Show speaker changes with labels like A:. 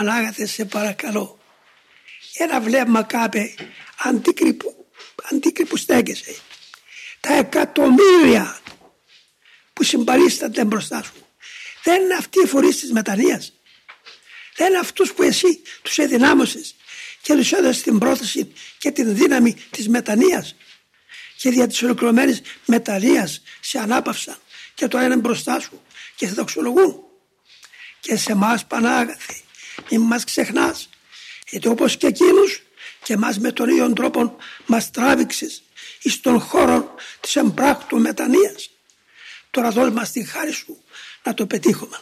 A: Πανάγαθε σε παρακαλώ. Ένα βλέμμα κάπε αντίκρυπου, αντίκρυπου στέκεσαι. Τα εκατομμύρια που συμπαρίστανται μπροστά σου δεν είναι αυτοί οι φορείς της μετανοίας. Δεν είναι αυτούς που εσύ τους εδυνάμωσες και τους έδωσες την πρόθεση και την δύναμη της μετανοίας. Και δια της ολοκληρωμένης μετανοίας σε ανάπαυσαν και το ένα μπροστά σου και σε δοξολογούν. Και σε εμά Πανάγαθη μην μας ξεχνάς. Γιατί όπως και εκείνους και εμάς με τον ίδιο τρόπο μας τράβηξες εις τον χώρο της εμπράκτου μετανοίας. Τώρα δώσ' μας τη χάρη σου να το πετύχουμε